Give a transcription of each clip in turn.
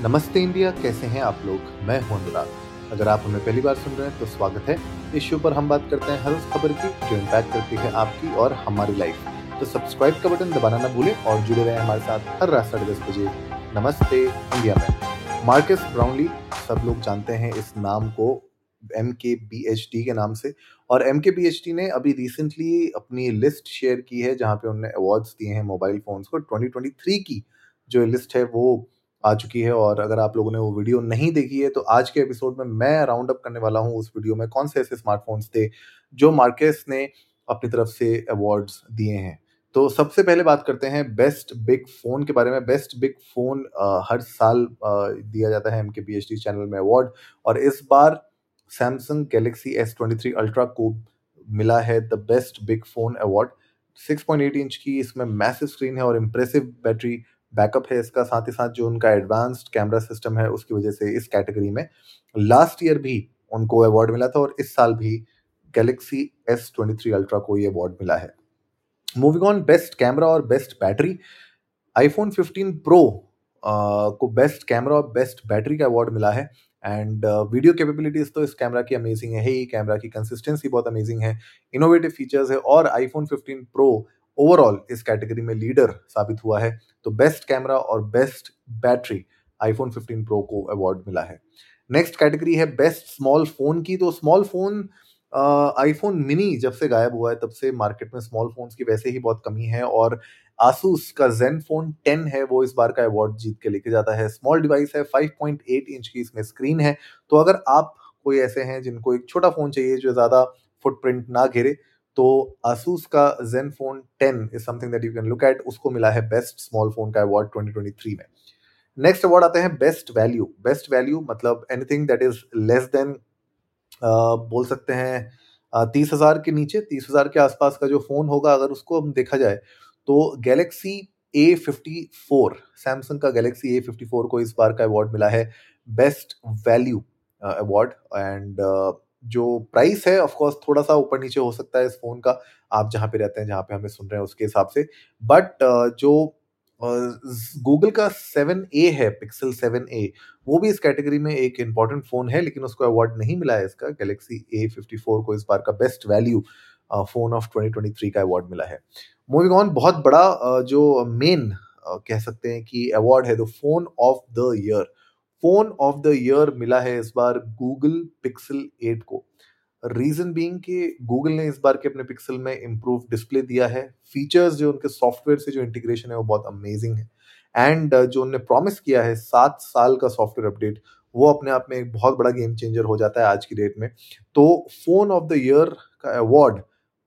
नमस्ते इंडिया, कैसे हैं आप लोग? मैं हूँ अनुराग। अगर आप हमें पहली बार सुन रहे हैं तो स्वागत है। इस शो पर हम बात करते हैं हर उस खबर की, जो इम्पैक्ट करती है आपकी और हमारी लाइफ तो सब्सक्राइब का बटन दबाना ना भूलें और जुड़े रहें हमारे साथ हर रात साढ़े दस बजे। नमस्ते, इंडिया में। मार्कस ब्राउनली, सब लोग जानते हैं इस नाम को M K B H D के नाम से। और M K B H D ने अभी रिसेंटली अपनी लिस्ट शेयर की है, जहाँ पे उन्होंने अवार्ड्स दिए हैं मोबाइल फ़ोन्स को। 2023 की जो लिस्ट है, वो आ चुकी है और अगर आप लोगों ने वो वीडियो नहीं देखी है तो आज के एपिसोड में मैं राउंड अप करने वाला हूँ उस वीडियो में कौन से ऐसे स्मार्टफोन्स थे जो मार्केस ने अपनी तरफ़ से अवार्ड्स दिए हैं। तो सबसे पहले बात करते हैं बेस्ट बिग फ़ोन के बारे में। बेस्ट बिग फ़ोन हर साल आ, दिया जाता है एम के चैनल में अवार्ड और इस बार Samsung Galaxy S twenty three ultra को मिला है the best big phone award 6.8 inch की इसमें मैसिव स्क्रीन है और इम्प्रेसिव बैटरी बैकअप है इसका, साथ ही साथ जो उनका एडवांस्ड कैमरा सिस्टम है, उसकी वजह से इस कैटेगरी में लास्ट ईयर भी उनको अवार्ड मिला था और इस साल भी Galaxy S twenty three ultra को ये अवार्ड मिला है। मूविंग ऑन बेस्ट कैमरा और बेस्ट बैटरी आईफोन 15 प्रो को बेस्ट कैमरा और बेस्ट बैटरी का अवार्ड मिला है। एंड वीडियो कैपेबिलिटीज तो इस कैमरा की अमेजिंग है ही कैमरा की कंसिस्टेंसी बहुत अमेजिंग है। इनोवेटिव फीचर्स है और आईफोन 15 प्रो ओवरऑल इस कैटेगरी में लीडर साबित हुआ है तो बेस्ट कैमरा और बेस्ट बैटरी आईफोन 15 प्रो को अवार्ड मिला है। नेक्स्ट कैटेगरी है बेस्ट स्मॉल फ़ोन की तो स्मॉल फ़ोन आईफोन मिनी जब से गायब हुआ है, तब से मार्केट में स्मॉल फोन्स की वैसे ही बहुत कमी है और आसूस का जेन फ़ोन 10 है, वो इस बार का अवार्ड जीत के लेके जाता है। स्मॉल डिवाइस है 5.8 इंच की इसमें स्क्रीन है। तो अगर आप कोई ऐसे हैं जिनको एक छोटा फ़ोन चाहिए जो ज़्यादा फुटप्रिंट ना घेरे तो आसूस का phone 10 is something that you can look at उसको मिला है बेस्ट स्मॉल फ़ोन का अवार्ड 2023 में। नेक्स्ट अवार्ड आते हैं बेस्ट वैल्यू बेस्ट वैल्यू मतलब anything that is less than बोल सकते हैं तीस हज़ार के नीचे, तीस हज़ार के आसपास का जो फ़ोन होगा, अगर उसको हम देखा जाए तो Galaxy A fifty four Samsung का गैलेक्सी ए फिफ्टी फोर को इस बार का अवार्ड मिला है बेस्ट वैल्यू अवार्ड एंड जो प्राइस है ऑफ़ कोर्स थोड़ा सा ऊपर नीचे हो सकता है इस फ़ोन का। आप जहाँ पे रहते हैं, जहाँ पे हमें सुन रहे हैं, उसके हिसाब से। बट जो गूगल का सेवन ए है पिक्सल सेवन ए वो भी इस कैटेगरी में एक इंपॉर्टेंट फ़ोन है, लेकिन उसको अवार्ड नहीं मिला है इसका। गैलेक्सी ए फिफ्टी फोर को इस बार का बेस्ट वैल्यू फ़ोन ऑफ़ 2023 का अवार्ड मिला है। मूविंग ऑन बहुत बड़ा जो मेन कह सकते हैं कि अवार्ड है the phone of the year phone of the year मिला है इस बार गूगल पिक्सल 8 को। रीजन बीइंग कि गूगल ने इस बार के अपने पिक्सल में इम्प्रूव डिस्प्ले दिया है। फीचर्स जो उनके सॉफ्टवेयर से जो इंटीग्रेशन है वो बहुत अमेजिंग है। एंड जो उनने प्रॉमिस किया है सात साल का सॉफ्टवेयर अपडेट वो अपने आप में एक बहुत बड़ा गेम चेंजर हो जाता है आज की डेट में। तो फ़ोन ऑफ़ द ईयर का अवार्ड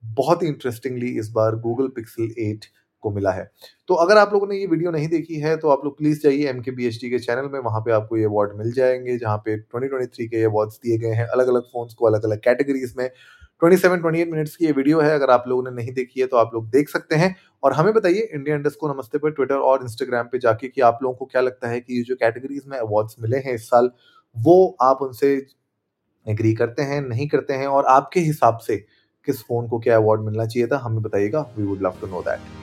बहुत ही इंटरेस्टिंगली इस बार गूगल पिक्सल 8 को मिला है। तो अगर आप लोगों ने ये वीडियो नहीं देखी है तो आप लोग प्लीज़ जाइए M K B H D के चैनल में, वहाँ पे आपको ये अवार्ड मिल जाएँगे, जहाँ पे 2023 के अवार्ड्स दिए गए हैं अलग अलग फोन्स को अलग अलग कैटेगरीज में। 27 28 मिनट्स की ये वीडियो है, अगर आप लोगों ने नहीं देखी है तो आप लोग देख सकते हैं। और हमें बताइए इंडिया इंडस्ट को नमस्ते पर ट्विटर और इंस्टाग्राम पे जाके कि आप लोगों को क्या लगता है कि ये जो कैटेगरीज में अवार्ड्स मिले हैं इस साल, वो आप उनसे एग्री करते हैं, नहीं करते हैं? और आपके हिसाब से किस फ़ोन को क्या अवार्ड मिलना चाहिए था, हमें बताइएगा। We would love to know that